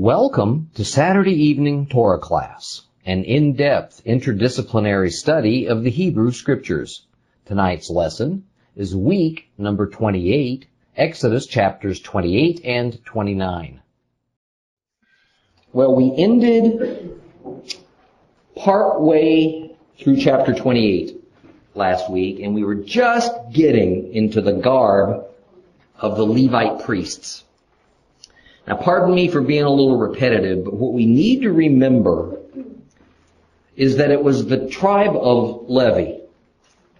Welcome to Saturday evening Torah class, an in-depth interdisciplinary study of the Hebrew scriptures. Tonight's lesson is week number 28, Exodus chapters 28 and 29. Well, we ended part way through chapter 28 last week, and we were just getting into the garb of the Levite priests. Now, pardon me for being a little repetitive, but what we need to remember is that it was the tribe of Levi,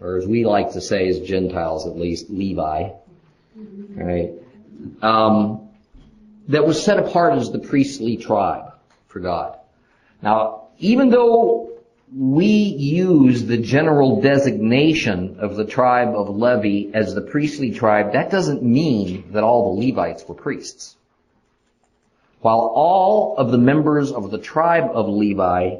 or as we like to say as Gentiles at least, Levi, right, um, that was set apart as the priestly tribe for God. Now, even though we use the general designation of the tribe of Levi as the priestly tribe, that doesn't mean that all the Levites were priests. While all of the members of the tribe of Levi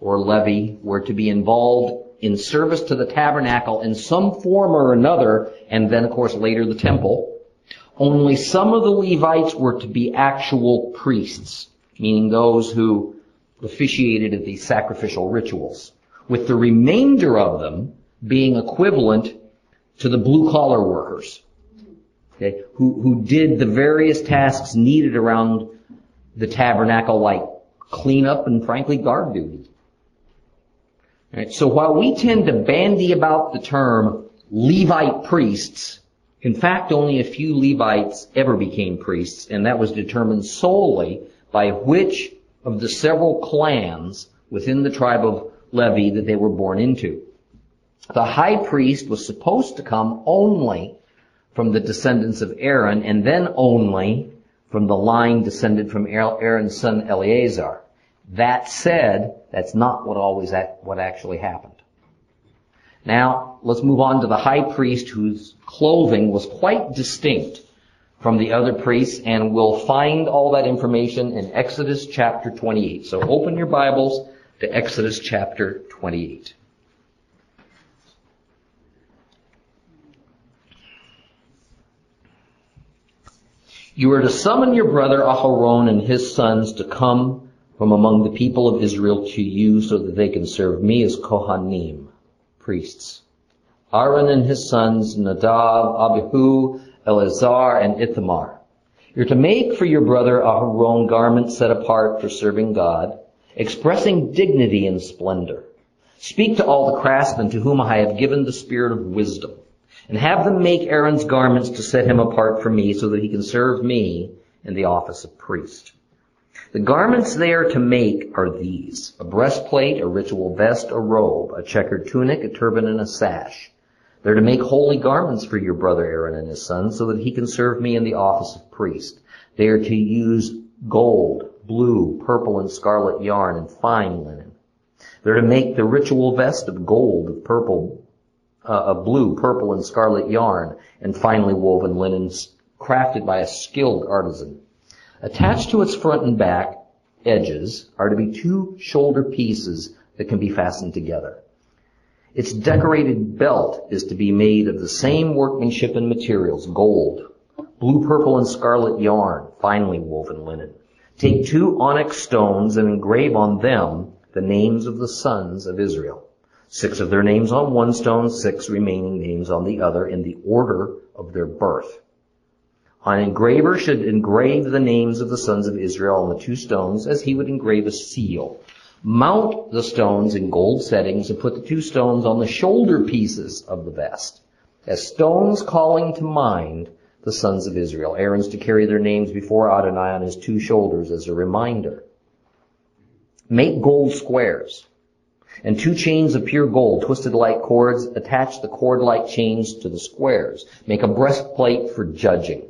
or Levi were to be involved in service to the tabernacle in some form or another, and then of course later the temple, only some of the Levites were to be actual priests, meaning those who officiated at these sacrificial rituals, with the remainder of them being equivalent to the blue collar workers, okay, who, who did the various tasks needed around the tabernacle like cleanup and frankly guard duty. Right, so while we tend to bandy about the term Levite priests, in fact only a few Levites ever became priests, and that was determined solely by which of the several clans within the tribe of Levi that they were born into. The high priest was supposed to come only from the descendants of Aaron and then only from the line descended from Aaron's son Eleazar. That said, that's not what always what actually happened. Now, let's move on to the high priest whose clothing was quite distinct from the other priests, and we'll find all that information in Exodus chapter 28. So open your Bibles to Exodus chapter 28. You are to summon your brother Aharon and his sons to come from among the people of Israel to you so that they can serve me as Kohanim, priests. Aaron and his sons, Nadab, Abihu, Eleazar, and Ithamar. You're to make for your brother Aharon garments set apart for serving God, expressing dignity and splendor. Speak to all the craftsmen to whom I have given the spirit of wisdom and have them make Aaron's garments to set him apart from me so that he can serve me in the office of priest. The garments they are to make are these, a breastplate, a ritual vest, a robe, a checkered tunic, a turban, and a sash. They're to make holy garments for your brother Aaron and his sons so that he can serve me in the office of priest. They are to use gold, blue, purple, and scarlet yarn and fine linen. They're to make the ritual vest of gold, of purple, uh, of blue, purple, and scarlet yarn, and finely woven linens crafted by a skilled artisan. Attached to its front and back edges are to be two shoulder pieces that can be fastened together. Its decorated belt is to be made of the same workmanship and materials, gold, blue, purple, and scarlet yarn, finely woven linen. Take two onyx stones and engrave on them the names of the sons of Israel. Six of their names on one stone, six remaining names on the other in the order of their birth. An engraver should engrave the names of the sons of Israel on the two stones as he would engrave a seal. Mount the stones in gold settings and put the two stones on the shoulder pieces of the vest as stones calling to mind the sons of Israel. Aaron's to carry their names before Adonai on his two shoulders as a reminder. Make gold squares and two chains of pure gold, twisted like cords, attach the cord-like chains to the squares. Make a breastplate for judging.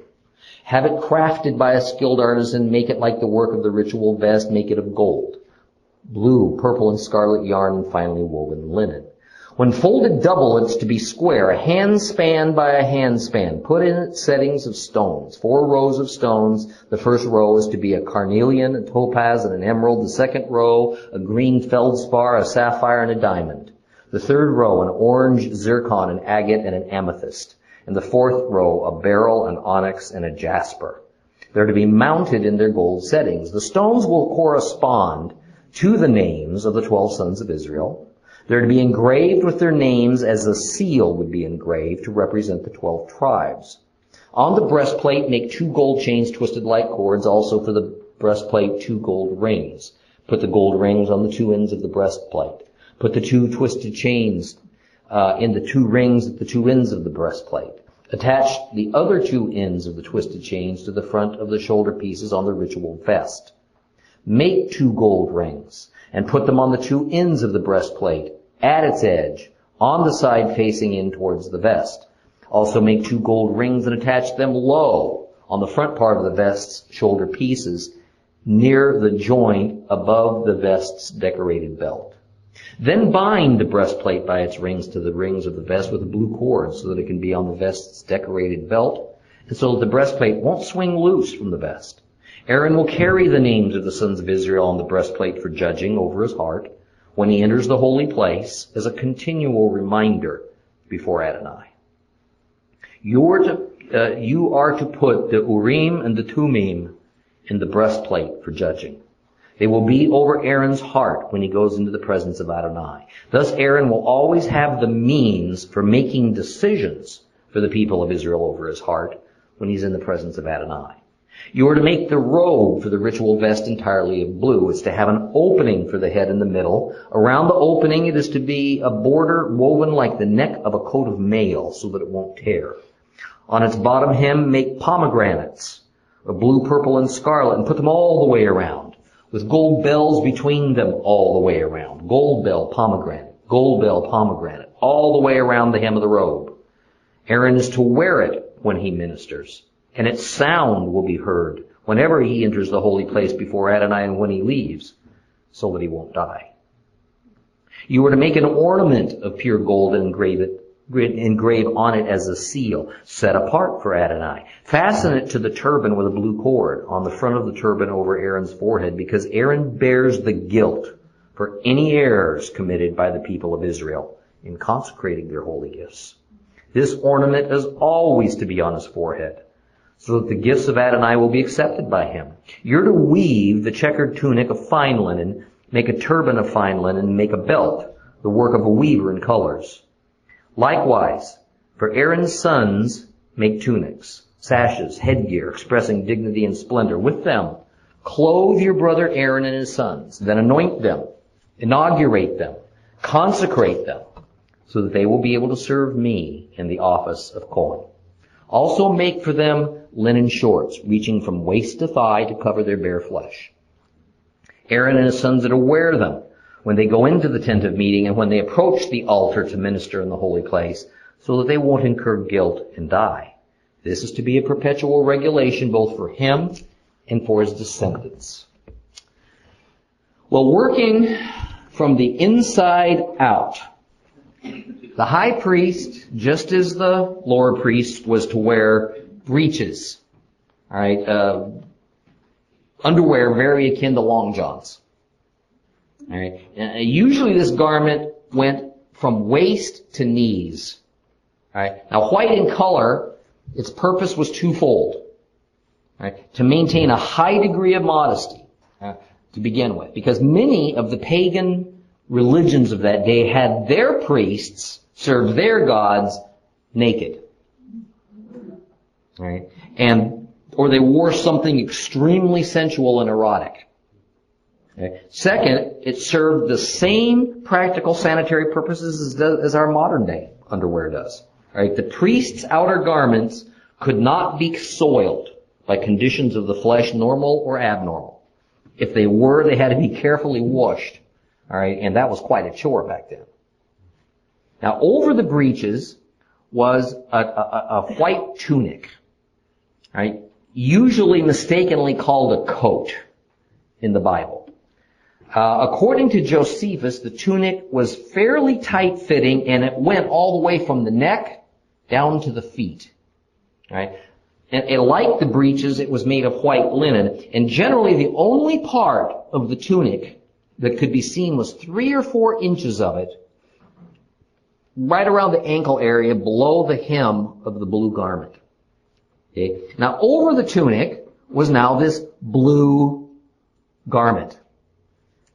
Have it crafted by a skilled artisan, make it like the work of the ritual vest, make it of gold. Blue, purple, and scarlet yarn, and finely woven linen. When folded double, it's to be square, a hand span by a hand span. Put in settings of stones, four rows of stones. The first row is to be a carnelian, a topaz, and an emerald. The second row, a green feldspar, a sapphire, and a diamond. The third row, an orange zircon, an agate, and an amethyst. And the fourth row, a beryl, an onyx, and a jasper. They're to be mounted in their gold settings. The stones will correspond to the names of the twelve sons of Israel. They're to be engraved with their names as a seal would be engraved to represent the twelve tribes. On the breastplate, make two gold chains twisted like cords, also for the breastplate, two gold rings. Put the gold rings on the two ends of the breastplate. Put the two twisted chains uh, in the two rings at the two ends of the breastplate. Attach the other two ends of the twisted chains to the front of the shoulder pieces on the ritual vest. Make two gold rings and put them on the two ends of the breastplate at its edge on the side facing in towards the vest. Also make two gold rings and attach them low on the front part of the vest's shoulder pieces near the joint above the vest's decorated belt. Then bind the breastplate by its rings to the rings of the vest with a blue cord so that it can be on the vest's decorated belt and so that the breastplate won't swing loose from the vest. Aaron will carry the names of the sons of Israel on the breastplate for judging over his heart when he enters the holy place as a continual reminder before Adonai. You are to, uh, you are to put the Urim and the Tumim in the breastplate for judging. They will be over Aaron's heart when he goes into the presence of Adonai. Thus Aaron will always have the means for making decisions for the people of Israel over his heart when he's in the presence of Adonai. You are to make the robe for the ritual vest entirely of blue. It's to have an opening for the head in the middle. Around the opening it is to be a border woven like the neck of a coat of mail so that it won't tear. On its bottom hem make pomegranates of blue, purple, and scarlet and put them all the way around with gold bells between them all the way around. Gold bell pomegranate, gold bell pomegranate, all the way around the hem of the robe. Aaron is to wear it when he ministers and its sound will be heard whenever he enters the holy place before Adonai and when he leaves, so that he won't die. You are to make an ornament of pure gold and engrave it, engrave on it as a seal, set apart for Adonai. Fasten it to the turban with a blue cord on the front of the turban over Aaron's forehead, because Aaron bears the guilt for any errors committed by the people of Israel in consecrating their holy gifts. This ornament is always to be on his forehead so that the gifts of Adonai will be accepted by him. You're to weave the checkered tunic of fine linen, make a turban of fine linen, and make a belt, the work of a weaver in colors. Likewise, for Aaron's sons, make tunics, sashes, headgear, expressing dignity and splendor. With them, clothe your brother Aaron and his sons, then anoint them, inaugurate them, consecrate them, so that they will be able to serve me in the office of Kohen. Also make for them linen shorts, reaching from waist to thigh to cover their bare flesh. Aaron and his sons are to wear them when they go into the tent of meeting and when they approach the altar to minister in the holy place, so that they won't incur guilt and die. This is to be a perpetual regulation both for him and for his descendants. Well, working from the inside out, the high priest, just as the lower priest, was to wear breeches. All right, uh, underwear very akin to long johns. All right, uh, usually this garment went from waist to knees. All right, now white in color, its purpose was twofold. All right, to maintain a high degree of modesty uh, to begin with, because many of the pagan religions of that day had their priests serve their gods naked. Right? And, or they wore something extremely sensual and erotic. Okay. Second, it served the same practical sanitary purposes as, as our modern day underwear does. Right? The priest's outer garments could not be soiled by conditions of the flesh, normal or abnormal. If they were, they had to be carefully washed. Alright, and that was quite a chore back then. Now, over the breeches was a, a, a white tunic, right? Usually mistakenly called a coat in the Bible. Uh, according to Josephus, the tunic was fairly tight fitting and it went all the way from the neck down to the feet. Right? And, and like the breeches, it was made of white linen. And generally the only part of the tunic that could be seen was three or four inches of it right around the ankle area below the hem of the blue garment. Okay. Now over the tunic was now this blue garment.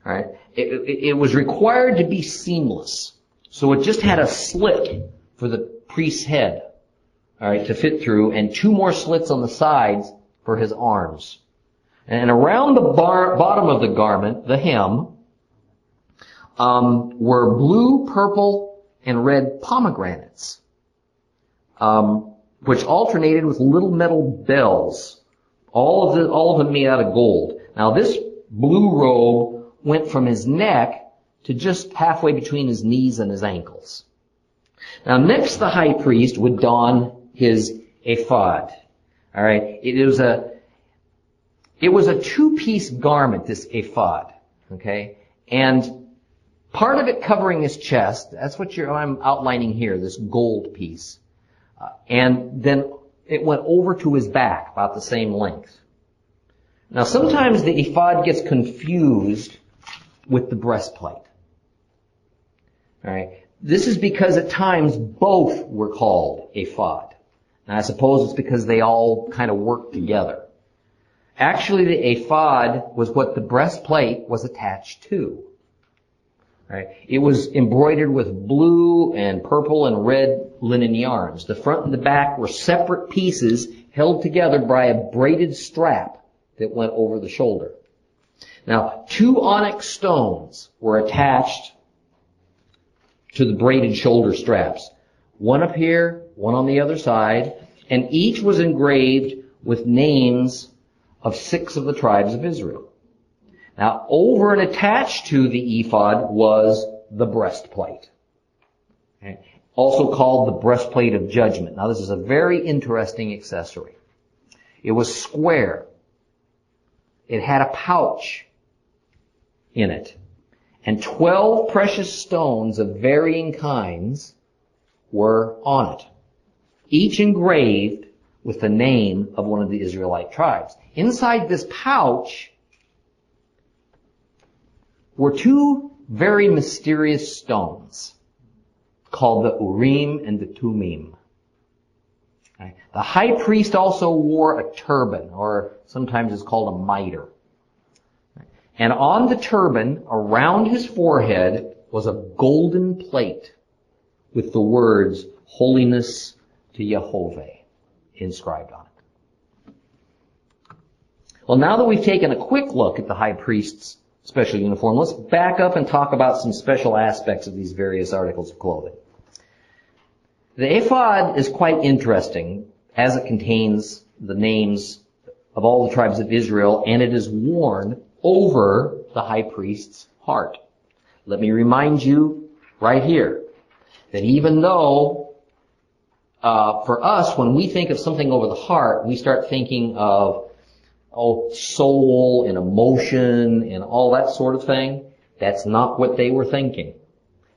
Alright? It, it, it was required to be seamless. So it just had a slit for the priest's head. Alright, to fit through, and two more slits on the sides for his arms. And around the bar, bottom of the garment, the hem, um, were blue, purple, and red pomegranates, um, which alternated with little metal bells. All of the, all of them made out of gold. Now this blue robe went from his neck to just halfway between his knees and his ankles. Now next the high priest would don his ephod. Alright, it was a, it was a two-piece garment, this ephod. Okay? And part of it covering his chest, that's what you're I'm outlining here, this gold piece. Uh, and then it went over to his back, about the same length. Now sometimes the ephod gets confused with the breastplate. Alright? This is because at times both were called ephod. And I suppose it's because they all kind of work together. Actually, the ephod was what the breastplate was attached to. Right? It was embroidered with blue and purple and red linen yarns. The front and the back were separate pieces held together by a braided strap that went over the shoulder. Now, two onyx stones were attached to the braided shoulder straps. One up here, one on the other side, and each was engraved with names of six of the tribes of Israel. Now, over and attached to the ephod was the breastplate. Also called the breastplate of judgment. Now, this is a very interesting accessory. It was square. It had a pouch in it. And twelve precious stones of varying kinds were on it. Each engraved with the name of one of the Israelite tribes. Inside this pouch were two very mysterious stones called the Urim and the Tumim. The high priest also wore a turban, or sometimes it's called a mitre. And on the turban, around his forehead, was a golden plate with the words, Holiness to Jehovah, inscribed on it. Well, now that we've taken a quick look at the high priest's special uniform, let's back up and talk about some special aspects of these various articles of clothing. The ephod is quite interesting as it contains the names of all the tribes of Israel and it is worn over the high priest's heart. Let me remind you right here that even though uh, for us, when we think of something over the heart, we start thinking of oh soul and emotion and all that sort of thing. That's not what they were thinking.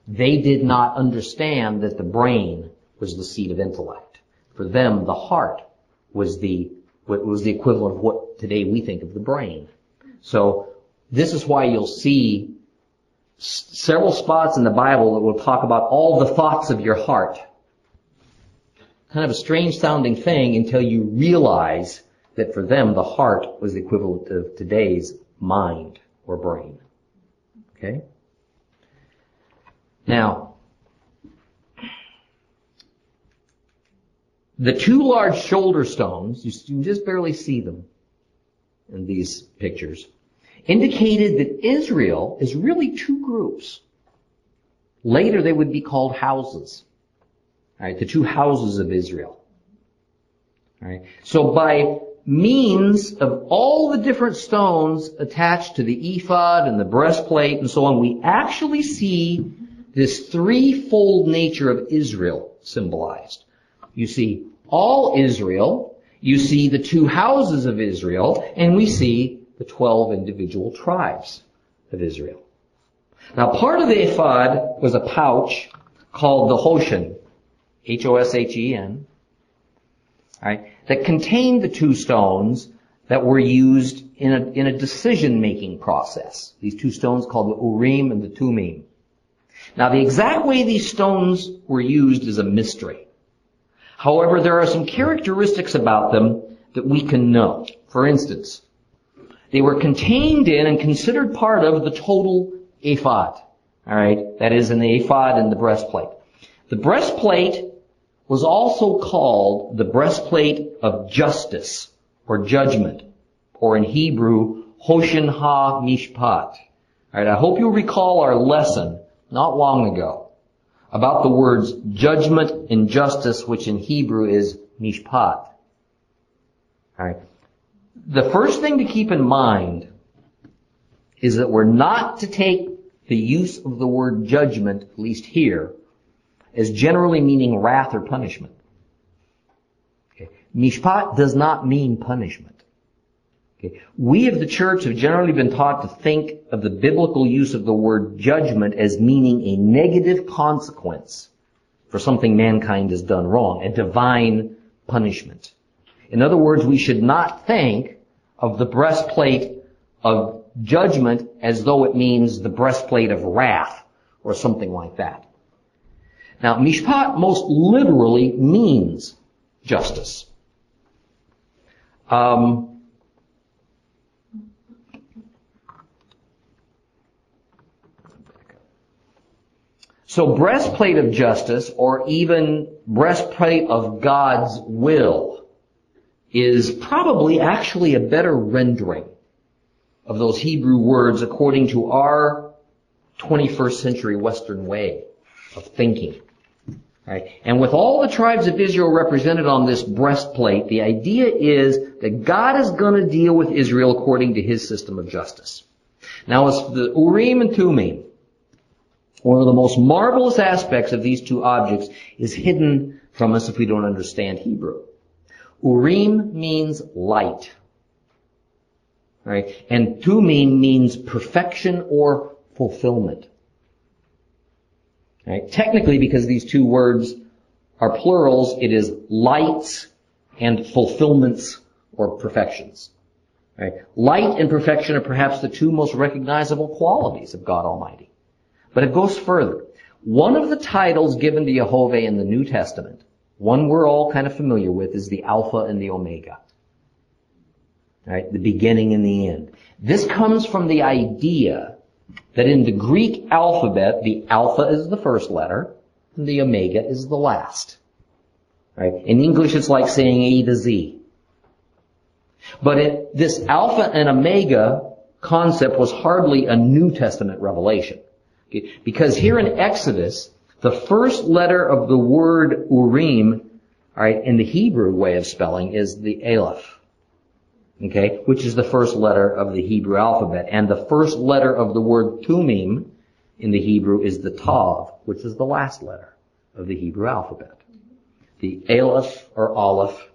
They did not understand that the brain was the seat of intellect. For them, the heart was the was the equivalent of what today we think of the brain. So this is why you'll see s- several spots in the Bible that will talk about all the thoughts of your heart. Kind of a strange sounding thing until you realize that for them the heart was the equivalent of today's mind or brain. Okay? Now, the two large shoulder stones, you can just barely see them in these pictures, indicated that Israel is really two groups. Later they would be called houses. Right, the two houses of Israel. Right. So by means of all the different stones attached to the ephod and the breastplate and so on, we actually see this threefold nature of Israel symbolized. You see all Israel, you see the two houses of Israel, and we see the 12 individual tribes of Israel. Now part of the ephod was a pouch called the Hoshen, H-O-S-H-E-N, right, that contained the two stones that were used in a, in a decision-making process. These two stones called the Urim and the Tumim. Now the exact way these stones were used is a mystery. However, there are some characteristics about them that we can know. For instance, they were contained in and considered part of the total ephod. Alright, that is in the ephod and the breastplate. The breastplate was also called the breastplate of justice or judgment, or in Hebrew, Hoshen Ha Mishpat. Alright, I hope you'll recall our lesson not long ago about the words judgment and justice, which in Hebrew is mishpat. Alright. The first thing to keep in mind is that we're not to take the use of the word judgment, at least here, as generally meaning wrath or punishment. Okay. Mishpat does not mean punishment. Okay. We of the church have generally been taught to think of the biblical use of the word judgment as meaning a negative consequence for something mankind has done wrong, a divine punishment. In other words, we should not think of the breastplate of judgment as though it means the breastplate of wrath or something like that. Now, mishpat most literally means justice. Um, So breastplate of justice, or even breastplate of God's will, is probably actually a better rendering of those Hebrew words according to our 21st century Western way of thinking. Right? And with all the tribes of Israel represented on this breastplate, the idea is that God is going to deal with Israel according to his system of justice. Now, as the Urim and Tumim, one of the most marvelous aspects of these two objects is hidden from us if we don't understand Hebrew. Urim means light. Right? And Tumim means perfection or fulfillment. Right? Technically, because these two words are plurals, it is lights and fulfillments or perfections. Right? Light and perfection are perhaps the two most recognizable qualities of God Almighty. But it goes further. One of the titles given to Jehovah in the New Testament, one we're all kind of familiar with, is the Alpha and the Omega. Right? The beginning and the end. This comes from the idea that in the Greek alphabet, the Alpha is the first letter, and the Omega is the last. Right? In English, it's like saying A to Z. But it, this Alpha and Omega concept was hardly a New Testament revelation. Because here in Exodus, the first letter of the word Urim, alright, in the Hebrew way of spelling is the Aleph. Okay, which is the first letter of the Hebrew alphabet. And the first letter of the word Tumim in the Hebrew is the Tav, which is the last letter of the Hebrew alphabet. The Aleph or Aleph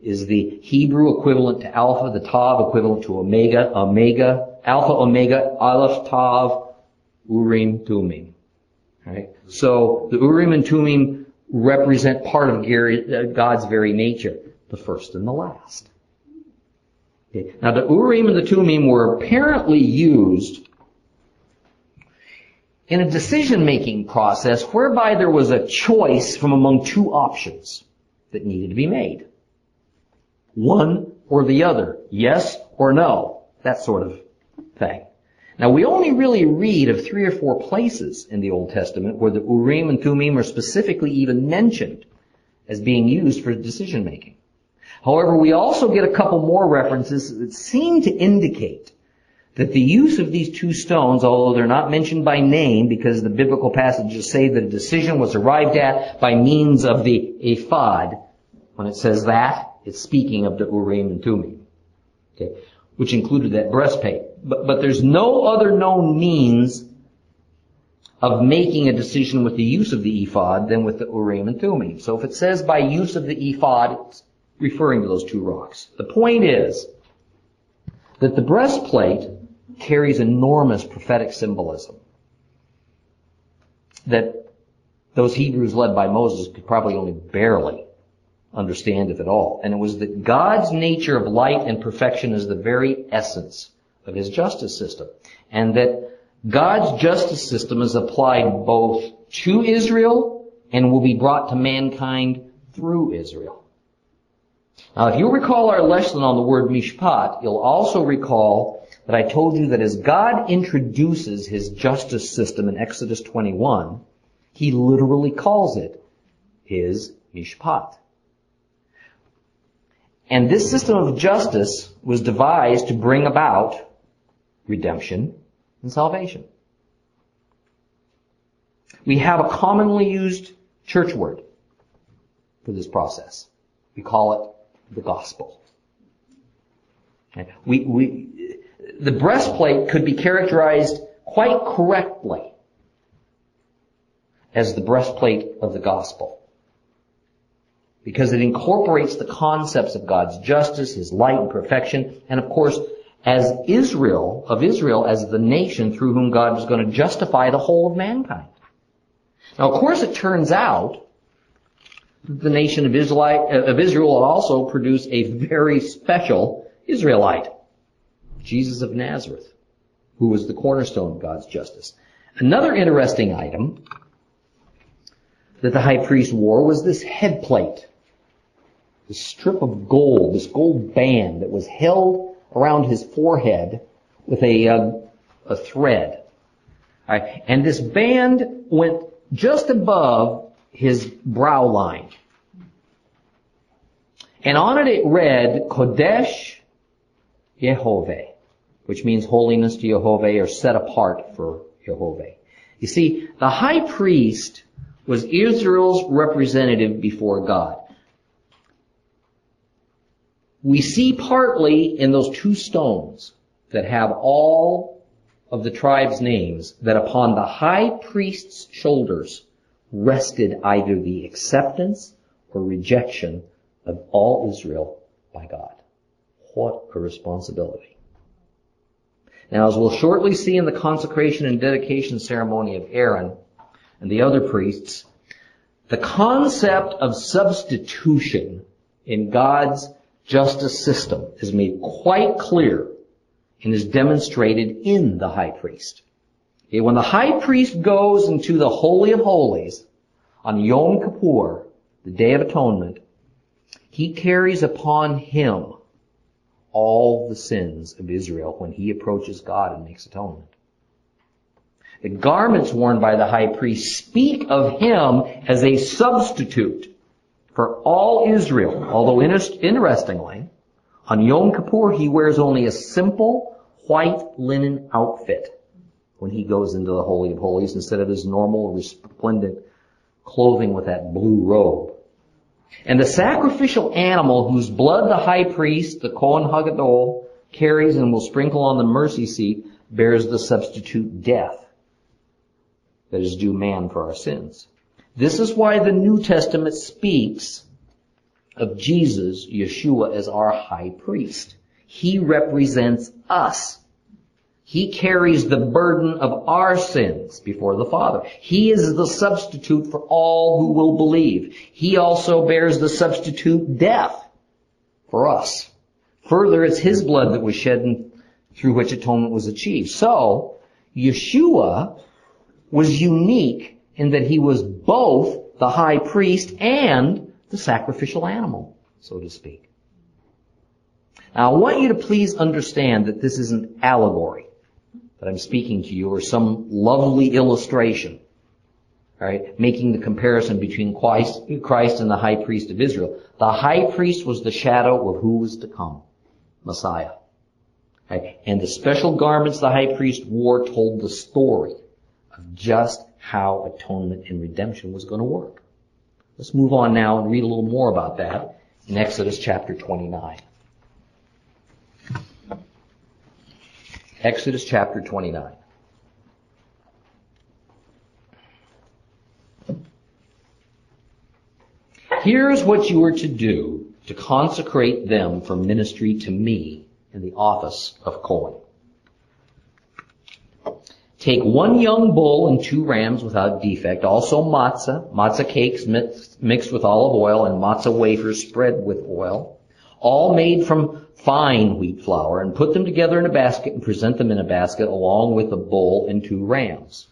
is the Hebrew equivalent to Alpha, the Tav equivalent to Omega, Omega, Alpha, Omega, Aleph, Tav, Urim, Tumim. Right? So the Urim and Tumim represent part of uh, God's very nature, the first and the last. Okay. Now the Urim and the Tumim were apparently used in a decision-making process whereby there was a choice from among two options that needed to be made. One or the other. Yes or no. That sort of thing. Now we only really read of three or four places in the Old Testament where the Urim and Thummim are specifically even mentioned as being used for decision making. However, we also get a couple more references that seem to indicate that the use of these two stones, although they're not mentioned by name because the biblical passages say that a decision was arrived at by means of the ephod, when it says that, it's speaking of the Urim and Thummim. Okay which included that breastplate. But, but there's no other known means of making a decision with the use of the ephod than with the Urim and Thummim. So if it says by use of the ephod, referring to those two rocks. The point is that the breastplate carries enormous prophetic symbolism that those Hebrews led by Moses could probably only barely understand, if at all. And it was that God's nature of light and perfection is the very essence of his justice system. And that God's justice system is applied both to Israel and will be brought to mankind through Israel. Now, if you recall our lesson on the word mishpat, you'll also recall that I told you that as God introduces his justice system in Exodus 21, he literally calls it his mishpat. And this system of justice was devised to bring about redemption and salvation. We have a commonly used church word for this process. We call it the gospel. We, we, the breastplate could be characterized quite correctly as the breastplate of the gospel. Because it incorporates the concepts of God's justice, His light and perfection, and of course, as Israel, of Israel as the nation through whom God was going to justify the whole of mankind. Now, of course, it turns out the nation of Israel, of Israel also produce a very special Israelite, Jesus of Nazareth, who was the cornerstone of God's justice. Another interesting item that the high priest wore was this head plate. This strip of gold, this gold band that was held around his forehead with a, uh, a thread. Right. And this band went just above his brow line. And on it it read, Kodesh Yehovah, which means holiness to Yehovah or set apart for Yehovah. You see, the high priest was Israel's representative before God. We see partly in those two stones that have all of the tribe's names that upon the high priest's shoulders rested either the acceptance or rejection of all Israel by God. What a responsibility. Now, as we'll shortly see in the consecration and dedication ceremony of Aaron and the other priests, the concept of substitution in God's justice system is made quite clear and is demonstrated in the high priest. Okay, when the high priest goes into the Holy of Holies on Yom Kippur, the Day of Atonement, he carries upon him all the sins of Israel when he approaches God and makes atonement. The garments worn by the high priest speak of him as a substitute for all Israel, although interestingly, on Yom Kippur he wears only a simple white linen outfit when he goes into the Holy of Holies instead of his normal resplendent clothing with that blue robe. And the sacrificial animal whose blood the high priest, the Kohen Hagadol, carries and will sprinkle on the mercy seat bears the substitute death that is due man for our sins. This is why the New Testament speaks of Jesus, Yeshua, as our high priest. He represents us. He carries the burden of our sins before the Father. He is the substitute for all who will believe. He also bears the substitute death for us. Further, it's His blood that was shed and through which atonement was achieved. So, Yeshua was unique in that he was both the high priest and the sacrificial animal, so to speak. Now I want you to please understand that this is an allegory that I'm speaking to you or some lovely illustration. Right, making the comparison between Christ, Christ and the high priest of Israel. The high priest was the shadow of who was to come, Messiah. Right? And the special garments the high priest wore told the story of just how atonement and redemption was going to work. Let's move on now and read a little more about that in Exodus chapter 29. Exodus chapter 29. Here's what you are to do to consecrate them for ministry to me in the office of Cohen. Take one young bull and two rams without defect, also matzah, matzah cakes mixed with olive oil and matzah wafers spread with oil, all made from fine wheat flour, and put them together in a basket and present them in a basket along with the bull and two rams.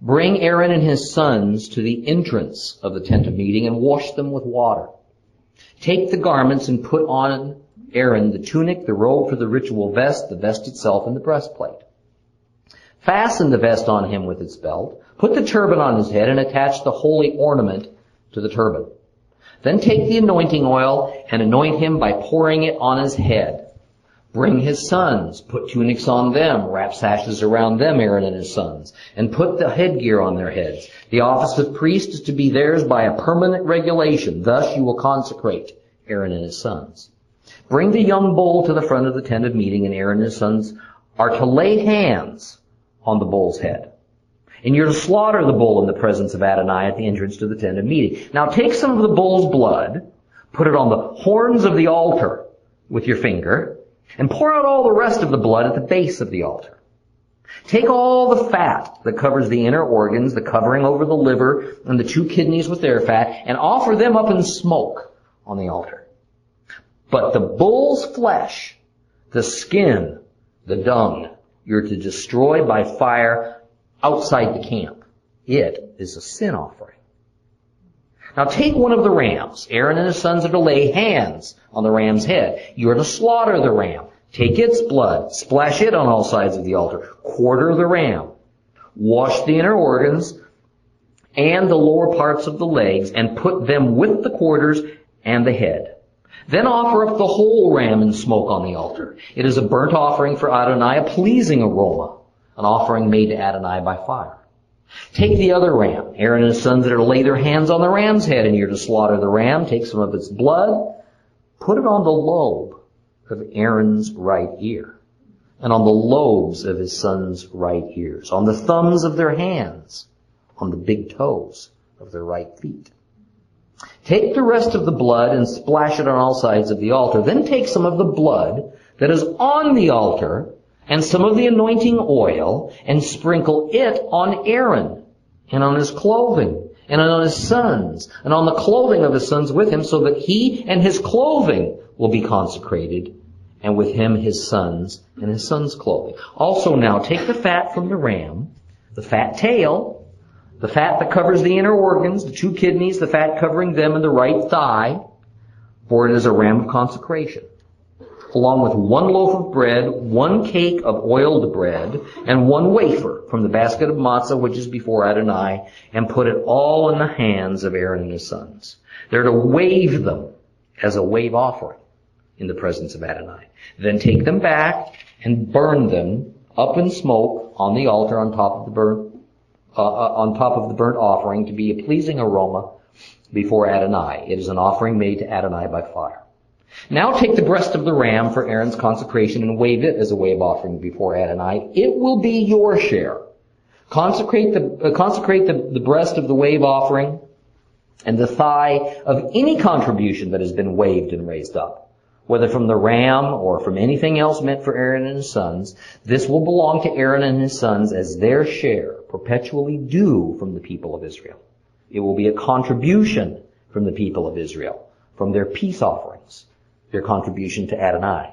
Bring Aaron and his sons to the entrance of the tent of meeting and wash them with water. Take the garments and put on Aaron the tunic, the robe for the ritual vest, the vest itself, and the breastplate. Fasten the vest on him with its belt. Put the turban on his head and attach the holy ornament to the turban. Then take the anointing oil and anoint him by pouring it on his head. Bring his sons, put tunics on them, wrap sashes around them, Aaron and his sons, and put the headgear on their heads. The office of priest is to be theirs by a permanent regulation. Thus you will consecrate Aaron and his sons. Bring the young bull to the front of the tent of meeting, and Aaron and his sons are to lay hands on the bull's head. And you're to slaughter the bull in the presence of Adonai at the entrance to the tent of meeting. Now take some of the bull's blood, put it on the horns of the altar with your finger, and pour out all the rest of the blood at the base of the altar. Take all the fat that covers the inner organs, the covering over the liver, and the two kidneys with their fat, and offer them up in smoke on the altar. But the bull's flesh, the skin, the dung, you're to destroy by fire outside the camp. It is a sin offering. Now take one of the rams. Aaron and his sons are to lay hands on the ram's head. You are to slaughter the ram. Take its blood, splash it on all sides of the altar, quarter the ram, wash the inner organs and the lower parts of the legs, and put them with the quarters and the head. Then offer up the whole ram in smoke on the altar. It is a burnt offering for Adonai, a pleasing aroma, an offering made to Adonai by fire. Take the other ram. Aaron and his sons are to lay their hands on the ram's head, and you're to slaughter the ram. Take some of its blood, put it on the lobe of Aaron's right ear, and on the lobes of his son's right ears, on the thumbs of their hands, on the big toes of their right feet. Take the rest of the blood and splash it on all sides of the altar. Then take some of the blood that is on the altar and some of the anointing oil and sprinkle it on Aaron and on his clothing and on his sons and on the clothing of his sons with him so that he and his clothing will be consecrated and with him his sons and his sons' clothing. Also now take the fat from the ram, the fat tail, the fat that covers the inner organs, the two kidneys, the fat covering them and the right thigh, for it is a ram of consecration along with one loaf of bread, one cake of oiled bread, and one wafer from the basket of matzah which is before Adonai, and put it all in the hands of Aaron and his sons. They're to wave them as a wave offering in the presence of Adonai. Then take them back and burn them up in smoke on the altar on top of the burnt uh, uh on top of the burnt offering to be a pleasing aroma before Adonai. It is an offering made to Adonai by fire. Now take the breast of the ram for Aaron's consecration and wave it as a wave offering before Adonai. It will be your share. Consecrate the, uh, consecrate the, the breast of the wave offering and the thigh of any contribution that has been waved and raised up. Whether from the ram or from anything else meant for Aaron and his sons, this will belong to Aaron and his sons as their share, perpetually due from the people of Israel. It will be a contribution from the people of Israel, from their peace offerings their contribution to Adonai.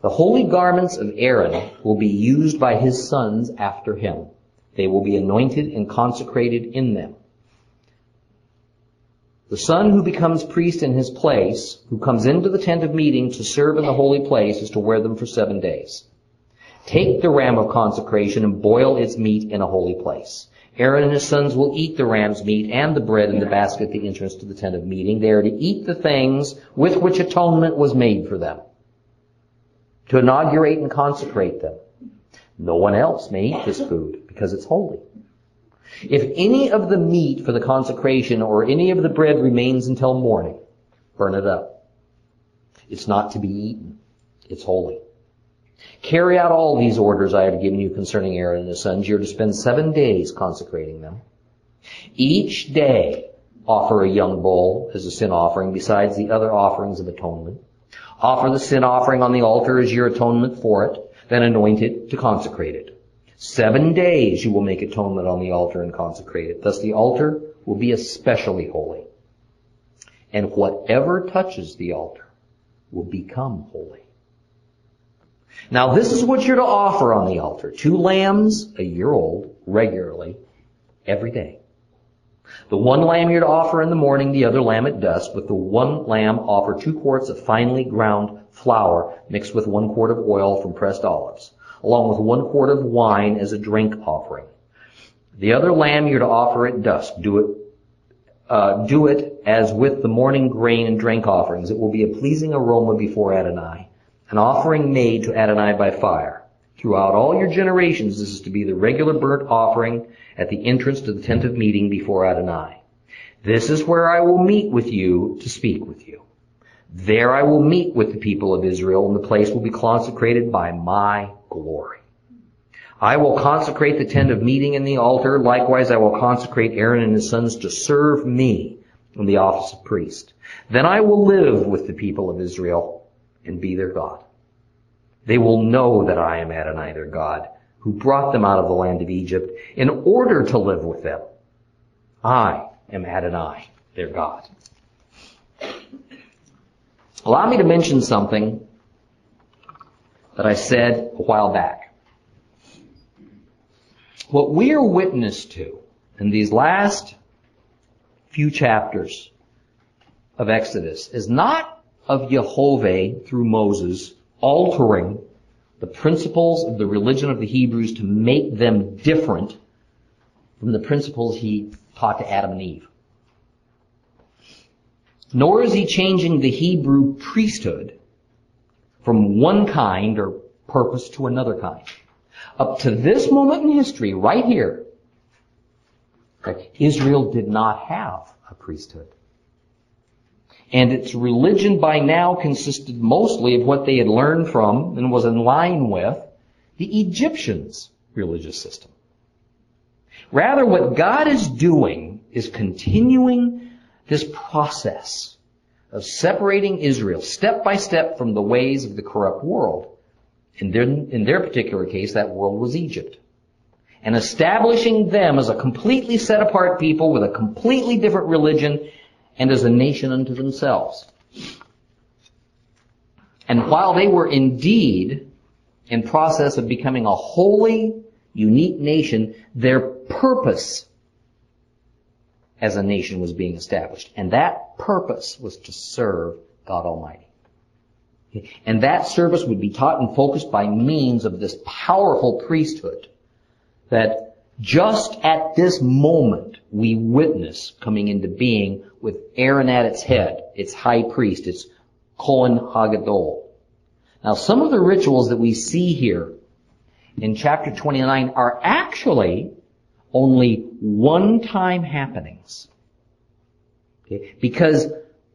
The holy garments of Aaron will be used by his sons after him. They will be anointed and consecrated in them. The son who becomes priest in his place, who comes into the tent of meeting to serve in the holy place, is to wear them for seven days. Take the ram of consecration and boil its meat in a holy place. Aaron and his sons will eat the ram's meat and the bread in the basket at the entrance to the tent of meeting. They are to eat the things with which atonement was made for them. To inaugurate and consecrate them. No one else may eat this food because it's holy. If any of the meat for the consecration or any of the bread remains until morning, burn it up. It's not to be eaten. It's holy. Carry out all these orders I have given you concerning Aaron and his sons. You're to spend seven days consecrating them. Each day offer a young bull as a sin offering besides the other offerings of atonement. Offer the sin offering on the altar as your atonement for it, then anoint it to consecrate it. Seven days you will make atonement on the altar and consecrate it. Thus the altar will be especially holy. And whatever touches the altar will become holy. Now this is what you're to offer on the altar. Two lambs, a year old, regularly, every day. The one lamb you're to offer in the morning, the other lamb at dusk. With the one lamb, offer two quarts of finely ground flour mixed with one quart of oil from pressed olives, along with one quart of wine as a drink offering. The other lamb you're to offer at dusk. Do it, uh, do it as with the morning grain and drink offerings. It will be a pleasing aroma before Adonai, an offering made to Adonai by fire. Throughout all your generations, this is to be the regular burnt offering at the entrance to the tent of meeting before Adonai. This is where I will meet with you to speak with you. There I will meet with the people of Israel, and the place will be consecrated by my glory. I will consecrate the tent of meeting and the altar. Likewise, I will consecrate Aaron and his sons to serve me in the office of priest. Then I will live with the people of Israel and be their God. They will know that I am Adonai their God who brought them out of the land of Egypt in order to live with them. I am Adonai, their God. Allow me to mention something that I said a while back. What we are witness to in these last few chapters of Exodus is not of Jehovah through Moses altering the principles of the religion of the Hebrews to make them different from the principles he taught to Adam and Eve. Nor is he changing the Hebrew priesthood from one kind or purpose to another kind. Up to this moment in history, right here, Israel did not have a priesthood and its religion by now consisted mostly of what they had learned from and was in line with the Egyptians' religious system. Rather, what God is doing is continuing this process of separating Israel step by step from the ways of the corrupt world. In their, in their particular case, that world was Egypt. And establishing them as a completely set apart people with a completely different religion and as a nation unto themselves. And while they were indeed in process of becoming a holy, unique nation, their purpose as a nation was being established. And that purpose was to serve God Almighty. And that service would be taught and focused by means of this powerful priesthood that just at this moment we witness coming into being with Aaron at its head, its high priest, its Kohen Hagadol. Now some of the rituals that we see here in chapter 29 are actually only one-time happenings. Okay? Because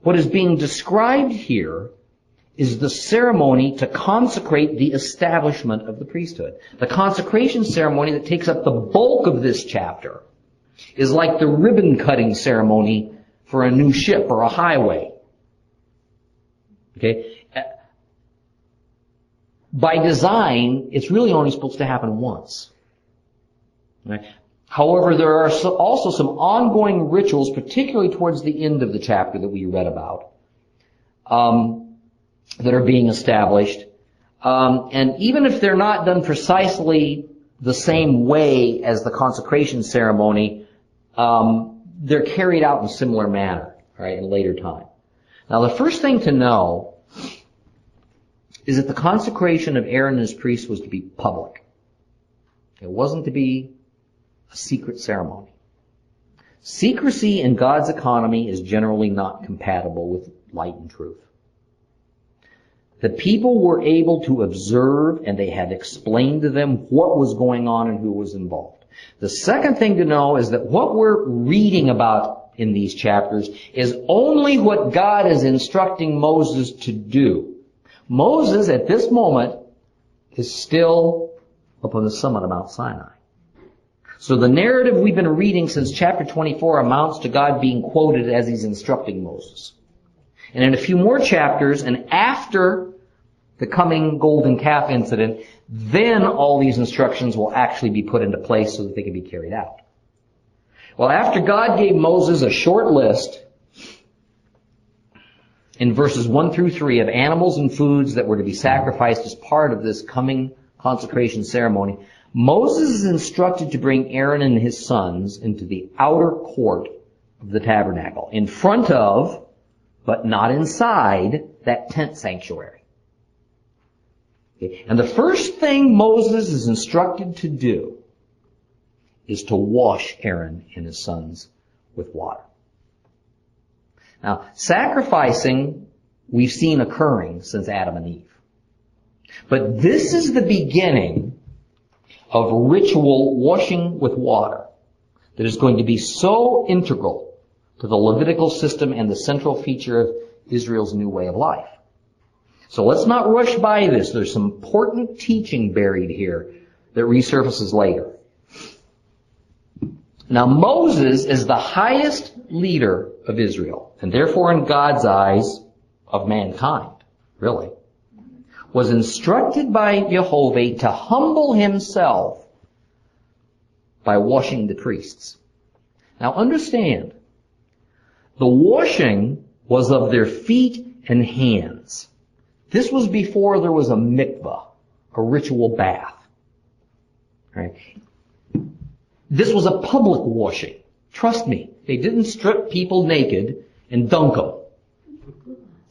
what is being described here is the ceremony to consecrate the establishment of the priesthood. The consecration ceremony that takes up the bulk of this chapter is like the ribbon cutting ceremony for a new ship or a highway. Okay? By design, it's really only supposed to happen once. However, there are also some ongoing rituals, particularly towards the end of the chapter that we read about, um, that are being established. Um, and even if they're not done precisely the same way as the consecration ceremony, um, they're carried out in a similar manner, right, in later time. Now the first thing to know is that the consecration of Aaron and his priests was to be public. It wasn't to be a secret ceremony. Secrecy in God's economy is generally not compatible with light and truth. The people were able to observe and they had explained to them what was going on and who was involved. The second thing to know is that what we're reading about in these chapters is only what God is instructing Moses to do. Moses at this moment is still upon the summit of Mount Sinai. So the narrative we've been reading since chapter 24 amounts to God being quoted as he's instructing Moses. And in a few more chapters, and after the coming golden calf incident, then all these instructions will actually be put into place so that they can be carried out. Well, after God gave Moses a short list in verses 1 through 3 of animals and foods that were to be sacrificed as part of this coming consecration ceremony, Moses is instructed to bring Aaron and his sons into the outer court of the tabernacle, in front of, but not inside, that tent sanctuary. Okay. And the first thing Moses is instructed to do is to wash Aaron and his sons with water. Now, sacrificing we've seen occurring since Adam and Eve. But this is the beginning of ritual washing with water that is going to be so integral to the Levitical system and the central feature of Israel's new way of life. So let's not rush by this. There's some important teaching buried here that resurfaces later. Now Moses is the highest leader of Israel, and therefore in God's eyes of mankind, really, was instructed by Jehovah to humble himself by washing the priests. Now understand, the washing was of their feet and hands. This was before there was a mikvah, a ritual bath. Right? This was a public washing. Trust me, they didn't strip people naked and dunk them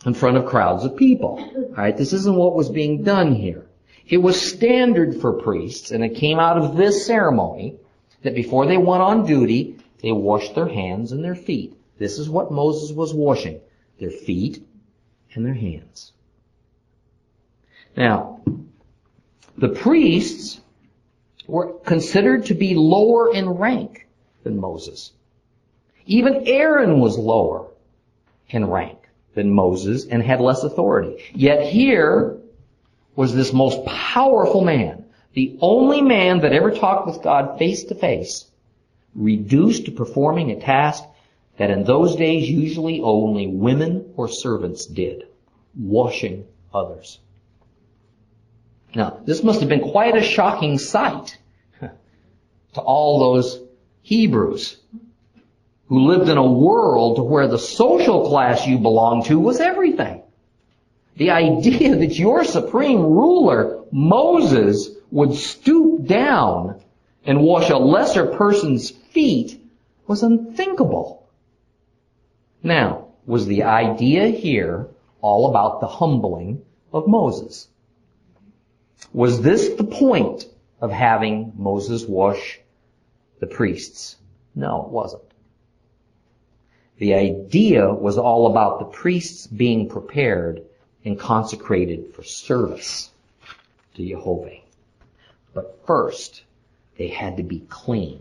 in front of crowds of people. Alright, this isn't what was being done here. It was standard for priests, and it came out of this ceremony, that before they went on duty, they washed their hands and their feet. This is what Moses was washing. Their feet and their hands. Now, the priests were considered to be lower in rank than Moses. Even Aaron was lower in rank than Moses and had less authority. Yet here was this most powerful man, the only man that ever talked with God face to face, reduced to performing a task that in those days usually only women or servants did, washing others. Now, this must have been quite a shocking sight to all those Hebrews who lived in a world where the social class you belonged to was everything. The idea that your supreme ruler, Moses, would stoop down and wash a lesser person's feet was unthinkable. Now, was the idea here all about the humbling of Moses? Was this the point of having Moses wash the priests? No, it wasn't. The idea was all about the priests being prepared and consecrated for service to Jehovah. But first, they had to be clean.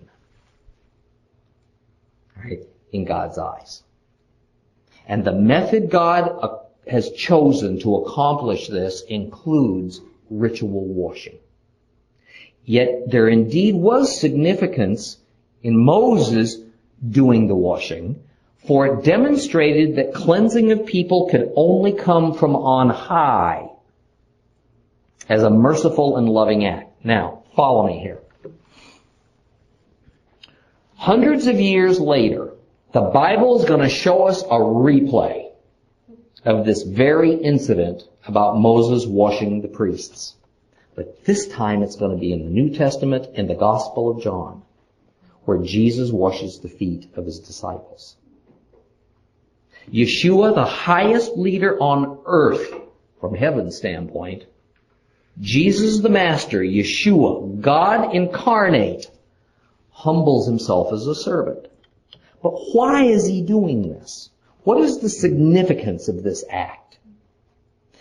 Right? In God's eyes. And the method God uh, has chosen to accomplish this includes ritual washing. Yet there indeed was significance in Moses doing the washing, for it demonstrated that cleansing of people could only come from on high as a merciful and loving act. Now, follow me here. Hundreds of years later, the Bible is going to show us a replay of this very incident about Moses washing the priests. But this time it's going to be in the New Testament in the Gospel of John, where Jesus washes the feet of his disciples. Yeshua, the highest leader on earth from heaven's standpoint, Jesus the Master, Yeshua, God incarnate, humbles himself as a servant. But why is he doing this? What is the significance of this act?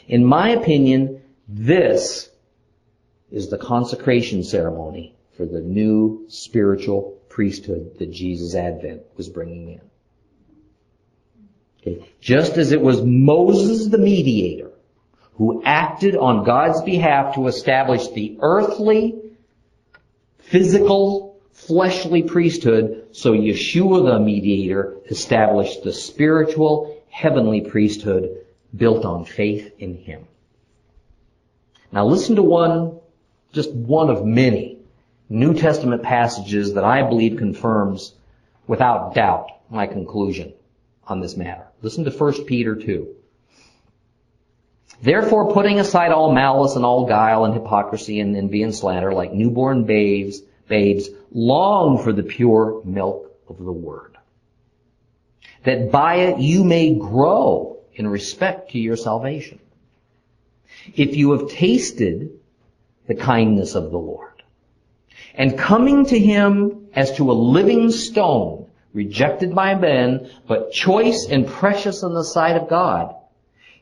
In my opinion, this is the consecration ceremony for the new spiritual priesthood that Jesus' advent was bringing in. Okay. Just as it was Moses the mediator who acted on God's behalf to establish the earthly, physical, fleshly priesthood, so Yeshua the mediator established the spiritual, heavenly priesthood built on faith in Him. Now listen to one, just one of many New Testament passages that I believe confirms without doubt my conclusion on this matter. Listen to 1 Peter 2. Therefore, putting aside all malice and all guile and hypocrisy and envy and slander, like newborn babes, babes, long for the pure milk of the word. that by it you may grow in respect to your salvation. If you have tasted the kindness of the Lord, and coming to him as to a living stone, rejected by men, but choice and precious in the sight of God,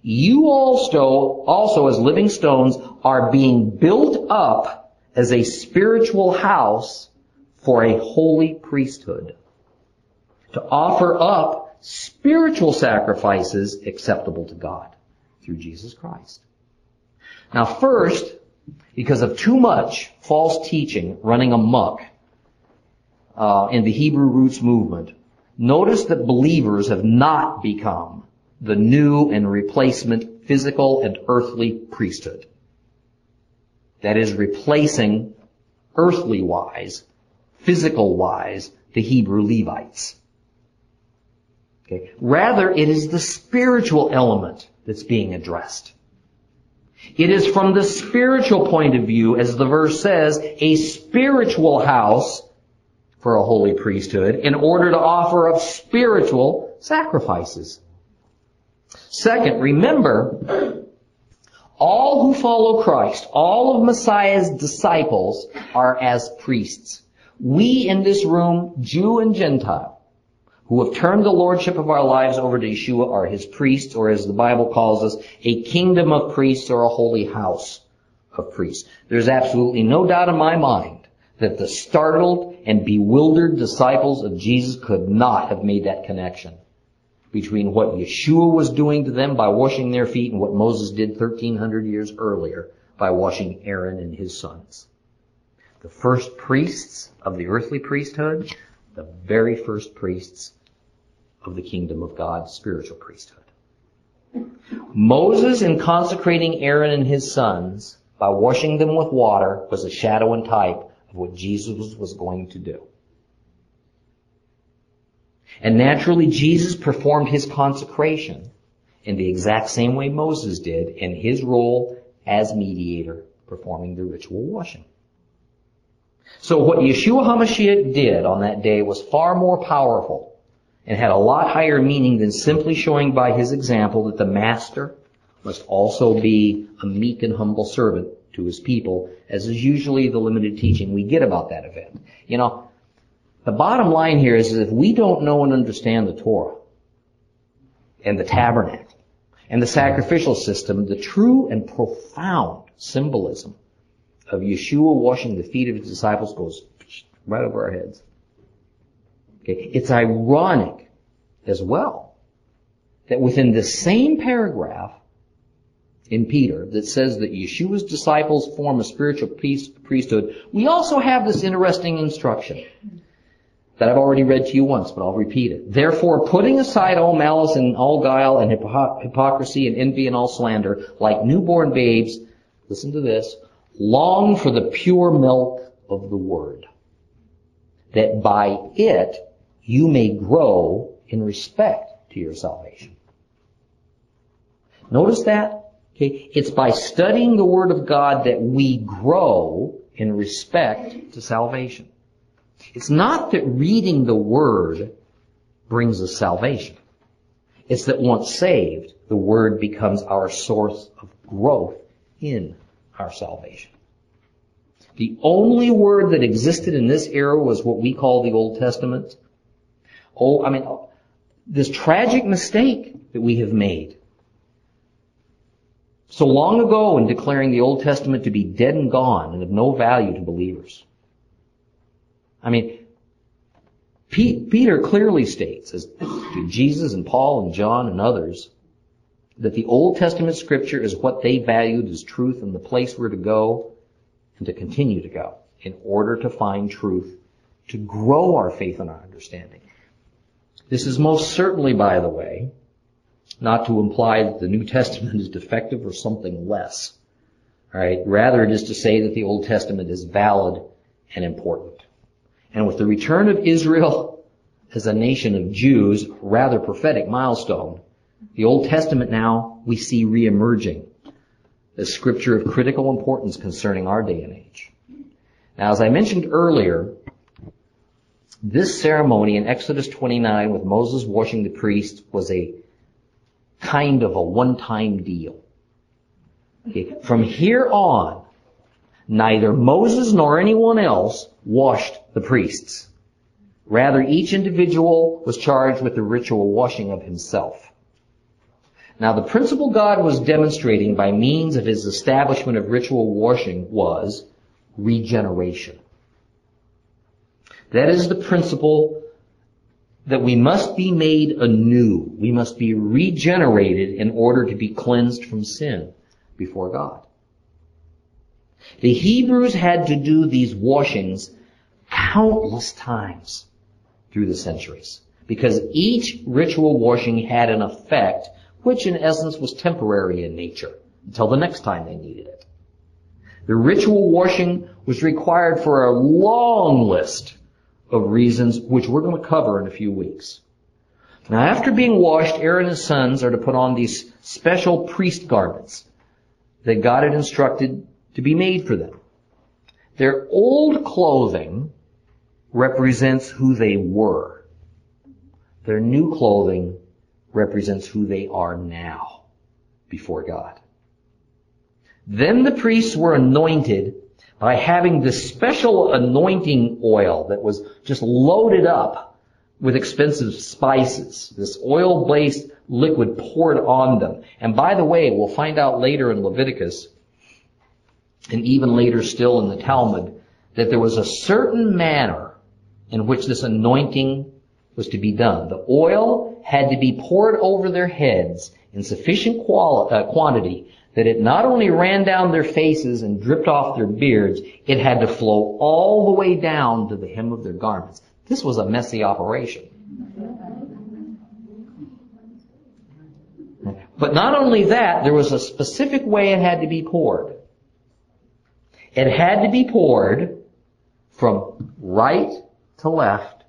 you also, also as living stones, are being built up as a spiritual house for a holy priesthood to offer up spiritual sacrifices acceptable to God through Jesus Christ. Now first, because of too much false teaching running amok uh, in the Hebrew roots movement, notice that believers have not become the new and replacement physical and earthly priesthood. That is replacing earthly wise, physical wise, the Hebrew Levites. Okay. Rather, it is the spiritual element that's being addressed. It is from the spiritual point of view, as the verse says, a spiritual house for a holy priesthood in order to offer up spiritual sacrifices. Second, remember, all who follow Christ, all of Messiah's disciples are as priests. We in this room, Jew and Gentile, who have turned the lordship of our lives over to Yeshua are his priests, or as the Bible calls us, a kingdom of priests or a holy house of priests. There's absolutely no doubt in my mind that the startled and bewildered disciples of Jesus could not have made that connection between what Yeshua was doing to them by washing their feet and what Moses did 1300 years earlier by washing Aaron and his sons. The first priests of the earthly priesthood, the very first priests of the kingdom of God, spiritual priesthood. Moses, in consecrating Aaron and his sons by washing them with water, was a shadow and type of what Jesus was going to do. And naturally, Jesus performed his consecration in the exact same way Moses did in his role as mediator, performing the ritual washing. So what Yeshua HaMashiach did on that day was far more powerful and had a lot higher meaning than simply showing by his example that the master must also be a meek and humble servant to his people, as is usually the limited teaching we get about that event. You know, the bottom line here is if we don't know and understand the Torah and the tabernacle and the sacrificial system, the true and profound symbolism of Yeshua washing the feet of his disciples goes right over our heads. Okay. It's ironic as well that within the same paragraph in Peter that says that Yeshua's disciples form a spiritual priesthood, we also have this interesting instruction that I've already read to you once, but I'll repeat it. Therefore, putting aside all malice and all guile and hypocrisy and envy and all slander, like newborn babes, listen to this, long for the pure milk of the word, that by it you may grow in respect to your salvation. Notice that? Okay, it's by studying the Word of God that we grow in respect to salvation. It's not that reading the Word brings us salvation. It's that once saved, the Word becomes our source of growth in our salvation. The only word that existed in this era was what we call the Old Testament. Oh, I mean, this tragic mistake that we have made so long ago in declaring the Old Testament to be dead and gone and of no value to believers. I mean, Peter clearly states, as Jesus and Paul and John and others, that the Old Testament scripture is what they valued as truth and the place where to go and to continue to go in order to find truth, to grow our faith and our understanding. This is most certainly, by the way, not to imply that the New Testament is defective or something less. Alright, rather it is to say that the Old Testament is valid and important. And with the return of Israel as a nation of Jews, rather prophetic milestone, the Old Testament now we see reemerging as scripture of critical importance concerning our day and age. Now, as I mentioned earlier, This ceremony in Exodus 29 with Moses washing the priest was a kind of a one-time deal. Okay. From here on, neither Moses nor anyone else washed the priests. Rather, each individual was charged with the ritual washing of himself. Now, the principle God was demonstrating by means of his establishment of ritual washing was regeneration. That is the principle that we must be made anew. We must be regenerated in order to be cleansed from sin before God. The Hebrews had to do these washings countless times through the centuries because each ritual washing had an effect which in essence was temporary in nature until the next time they needed it. The ritual washing was required for a long list of reasons which we're going to cover in a few weeks. Now after being washed, Aaron and his sons are to put on these special priest garments that God had instructed to be made for them. Their old clothing represents who they were. Their new clothing represents who they are now before God. Then the priests were anointed by having this special anointing oil that was just loaded up with expensive spices. This oil-based liquid poured on them. And by the way, we'll find out later in Leviticus, and even later still in the Talmud, that there was a certain manner in which this anointing was to be done. The oil had to be poured over their heads in sufficient quali- uh, quantity that it not only ran down their faces and dripped off their beards, it had to flow all the way down to the hem of their garments. This was a messy operation. But not only that, there was a specific way it had to be poured. It had to be poured from right to left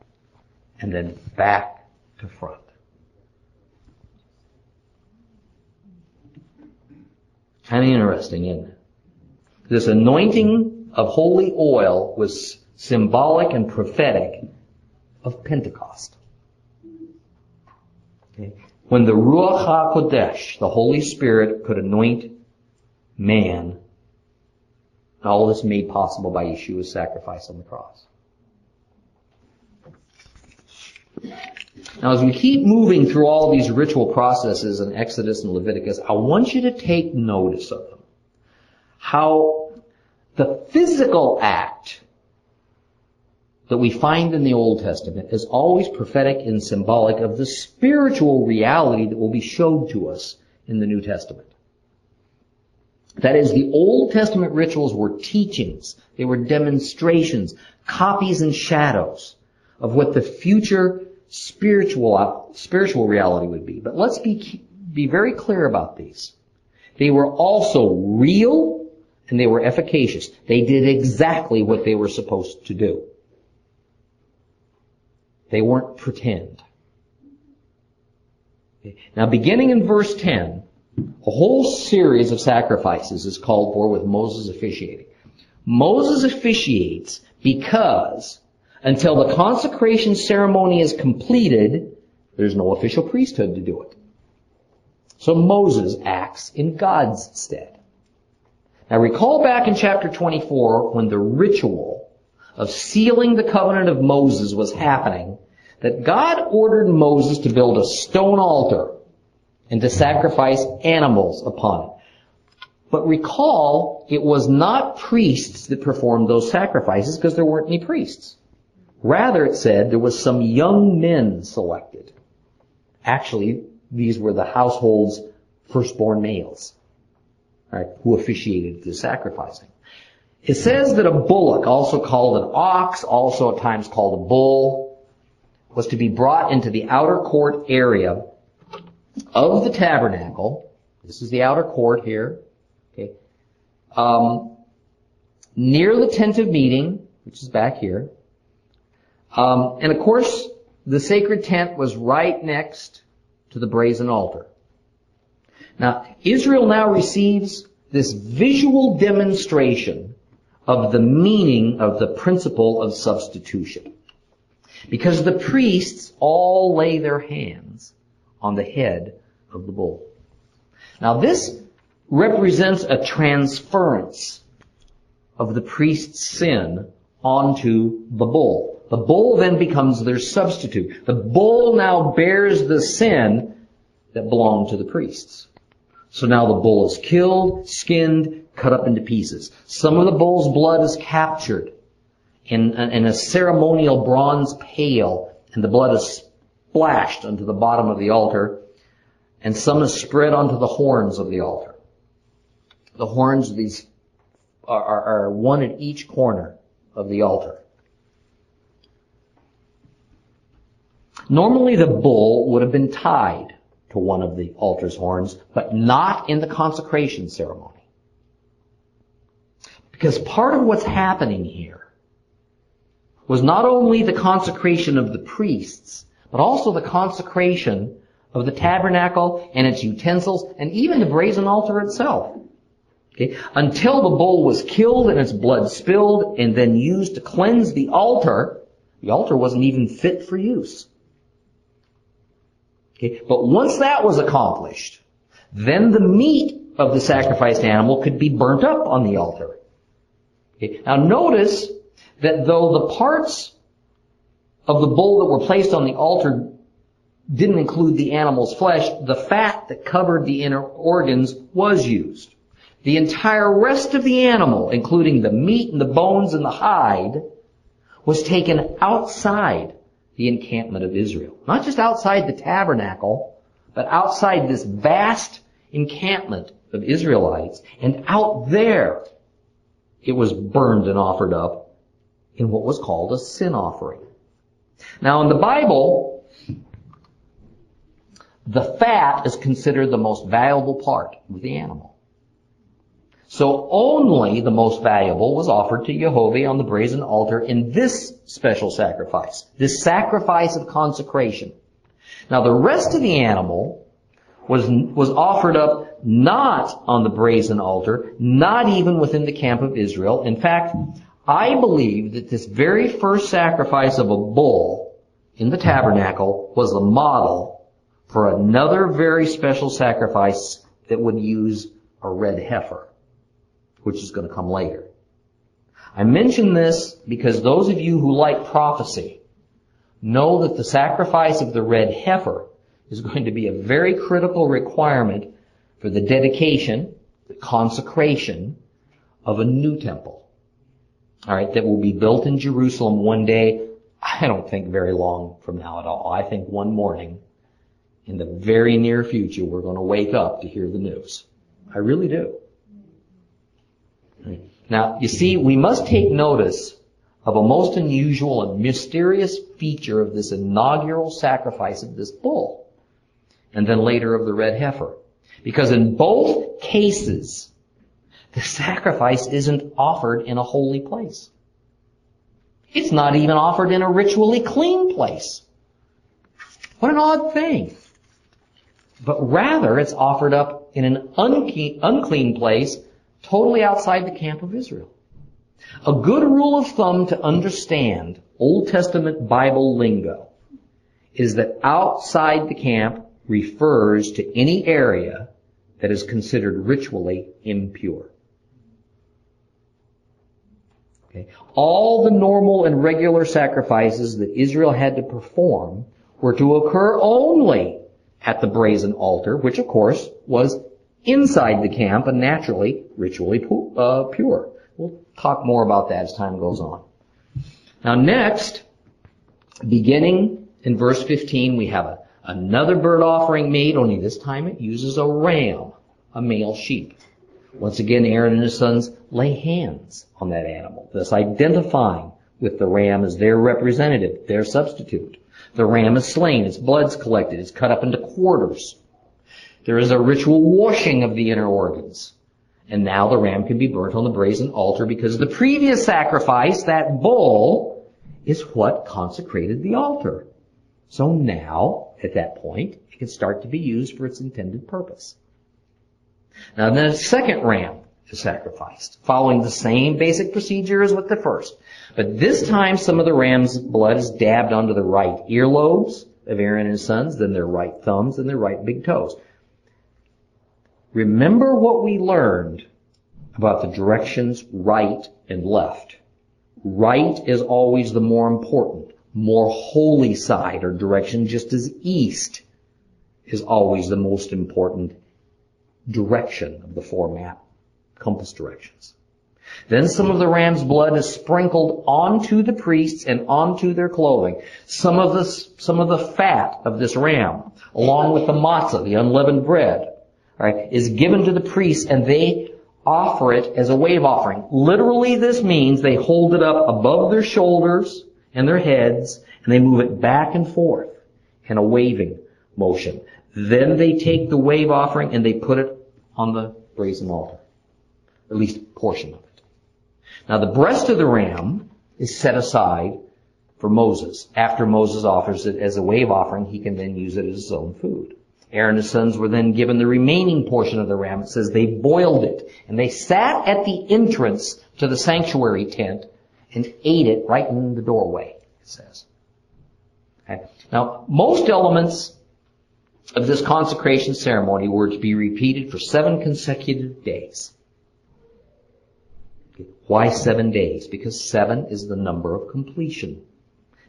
and then back to front. Kind of interesting, isn't it? This anointing of holy oil was symbolic and prophetic of Pentecost. Okay. When the Ruach HaKodesh, the Holy Spirit, could anoint man, all this made possible by Yeshua's sacrifice on the cross. Now, as we keep moving through all these ritual processes in Exodus and Leviticus, I want you to take notice of them. How the physical act that we find in the Old Testament is always prophetic and symbolic of the spiritual reality that will be showed to us in the New Testament. That is, the Old Testament rituals were teachings. They were demonstrations, copies and shadows of what the future spiritual, spiritual reality would be. But let's be, be very clear about these. They were also real and they were efficacious. They did exactly what they were supposed to do. They weren't pretend. Now beginning in verse 10, a whole series of sacrifices is called for with Moses officiating. Moses officiates because until the consecration ceremony is completed, there's no official priesthood to do it. So Moses acts in God's stead. Now recall back in chapter 24 when the ritual of sealing the covenant of Moses was happening, that God ordered Moses to build a stone altar and to sacrifice animals upon it. But recall, it was not priests that performed those sacrifices because there weren't any priests. Rather, it said there was some young men selected. Actually, these were the household's firstborn males, right, who officiated the sacrificing. It says that a bullock, also called an ox, also at times called a bull, was to be brought into the outer court area of the tabernacle. This is the outer court here. Okay. Um, near the tent of meeting, which is back here. Um, and of course, the sacred tent was right next to the brazen altar. Now, Israel now receives this visual demonstration of the meaning of the principle of substitution. Because the priests all lay their hands on the head of the bull. Now this represents a transference of the priest's sin onto the bull. The bull then becomes their substitute. The bull now bears the sin that belonged to the priests. So now the bull is killed, skinned, cut up into pieces. Some of the bull's blood is captured in, in a ceremonial bronze pail, and the blood is splashed onto the bottom of the altar, and some is spread onto the horns of the altar. The horns of these are, are, are one at each corner of the altar. Normally the bull would have been tied to one of the altar's horns, but not in the consecration ceremony. Because part of what's happening here was not only the consecration of the priests, but also the consecration of the tabernacle and its utensils and even the brazen altar itself. Okay? Until the bull was killed and its blood spilled and then used to cleanse the altar, the altar wasn't even fit for use. Okay? But once that was accomplished, then the meat of the sacrificed animal could be burnt up on the altar. Okay? Now notice that though the parts of the bull that were placed on the altar didn't include the animal's flesh, the fat that covered the inner organs was used. The entire rest of the animal, including the meat and the bones and the hide, was taken outside the encampment of Israel. Not just outside the tabernacle, but outside this vast encampment of Israelites. And out there, it was burned and offered up in what was called a sin offering. Now in the Bible, the fat is considered the most valuable part of the animal. So only the most valuable was offered to Jehovah on the brazen altar in this special sacrifice, this sacrifice of consecration. Now the rest of the animal was, was offered up not on the brazen altar, not even within the camp of Israel. In fact, I believe that this very first sacrifice of a bull in the tabernacle was the model for another very special sacrifice that would use a red heifer which is going to come later. I mention this because those of you who like prophecy know that the sacrifice of the red heifer is going to be a very critical requirement for the dedication, the consecration of a new temple. Alright, that will be built in Jerusalem one day. I don't think very long from now at all. I think one morning in the very near future we're going to wake up to hear the news. I really do. Now, you see, we must take notice of a most unusual and mysterious feature of this inaugural sacrifice of this bull, and then later of the red heifer. Because in both cases, the sacrifice isn't offered in a holy place. It's not even offered in a ritually clean place. What an odd thing. But rather, it's offered up in an unclean place totally outside the camp of Israel. A good rule of thumb to understand Old Testament Bible lingo is that outside the camp refers to any area that is considered ritually impure. Okay. All the normal and regular sacrifices that Israel had to perform were to occur only at the brazen altar, which of course was inside the camp and naturally ritually uh, pure. We'll talk more about that as time goes on. Now next, beginning in verse 15, we have a, another burnt offering made, only this time it uses a ram, a male sheep. Once again, Aaron and his sons lay hands on that animal, thus identifying with the ram as their representative, their substitute. The ram is slain, its blood's collected, it's cut up into quarters. There is a ritual washing of the inner organs. And now the ram can be burnt on the brazen altar because the previous sacrifice, that bull, is what consecrated the altar. So now, at that point, it can start to be used for its intended purpose. Now the second ram is sacrificed, following the same basic procedure as with the first. But this time some of the ram's blood is dabbed onto the right earlobes of Aaron and his sons, then their right thumbs, and their right big toes. Remember what we learned about the directions right and left. Right is always the more important, more holy side or direction, just as east is always the most important direction of the four map compass directions. Then some of the ram's blood is sprinkled onto the priests and onto their clothing. Some of the, some of the fat of this ram, along with the matzah, the unleavened bread, right, is given to the priests and they offer it as a wave offering. Literally this means they hold it up above their shoulders and their heads and they move it back and forth in a waving motion. Then they take the wave offering and they put it on the brazen altar. At least a portion of it. Now the breast of the ram is set aside for Moses. After Moses offers it as a wave offering, he can then use it as his own food. Aaron and sons were then given the remaining portion of the ram. It says they boiled it and they sat at the entrance to the sanctuary tent and ate it right in the doorway, it says. Okay. Now, most elements of this consecration ceremony were to be repeated for seven consecutive days. Why seven days? Because seven is the number of completion.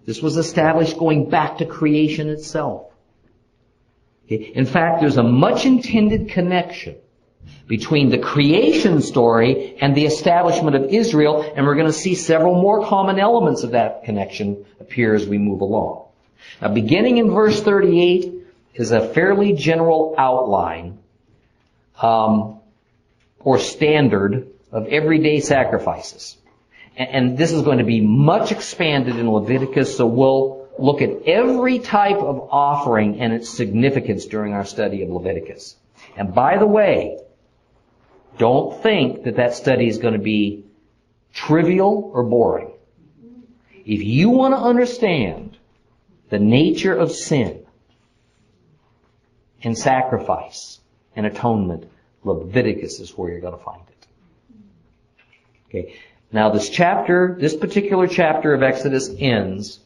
This was established going back to creation itself. In fact, there's a much intended connection between the creation story and the establishment of Israel, and we're going to see several more common elements of that connection appear as we move along. Now, beginning in verse 38 is a fairly general outline um, or standard of everyday sacrifices. And, and this is going to be much expanded in Leviticus, so we'll look at every type of offering and its significance during our study of Leviticus. And by the way, don't think that that study is going to be trivial or boring. If you want to understand the nature of sin and sacrifice and atonement, Leviticus is where you're going to find it. Okay. Now this chapter, this particular chapter of Exodus ends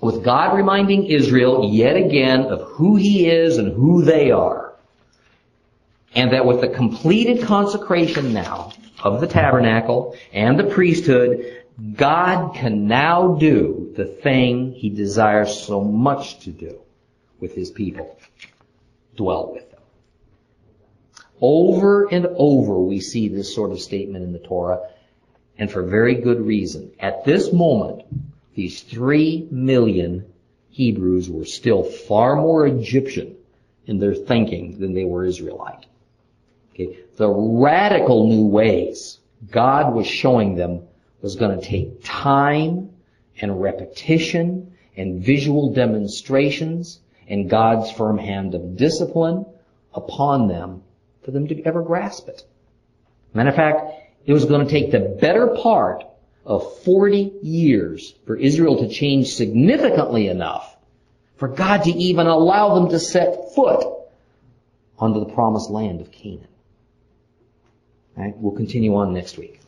with God reminding Israel yet again of who He is and who they are. And that with the completed consecration now of the tabernacle and the priesthood, God can now do the thing He desires so much to do with His people. Dwell with them. Over and over we see this sort of statement in the Torah, and for very good reason. At this moment, these three million Hebrews were still far more Egyptian in their thinking than they were Israelite. Okay. The radical new ways God was showing them was going to take time and repetition and visual demonstrations and God's firm hand of discipline upon them for them to ever grasp it. Matter of fact, it was going to take the better part of 40 years for Israel to change significantly enough for God to even allow them to set foot onto the promised land of Canaan. We'll continue on next week.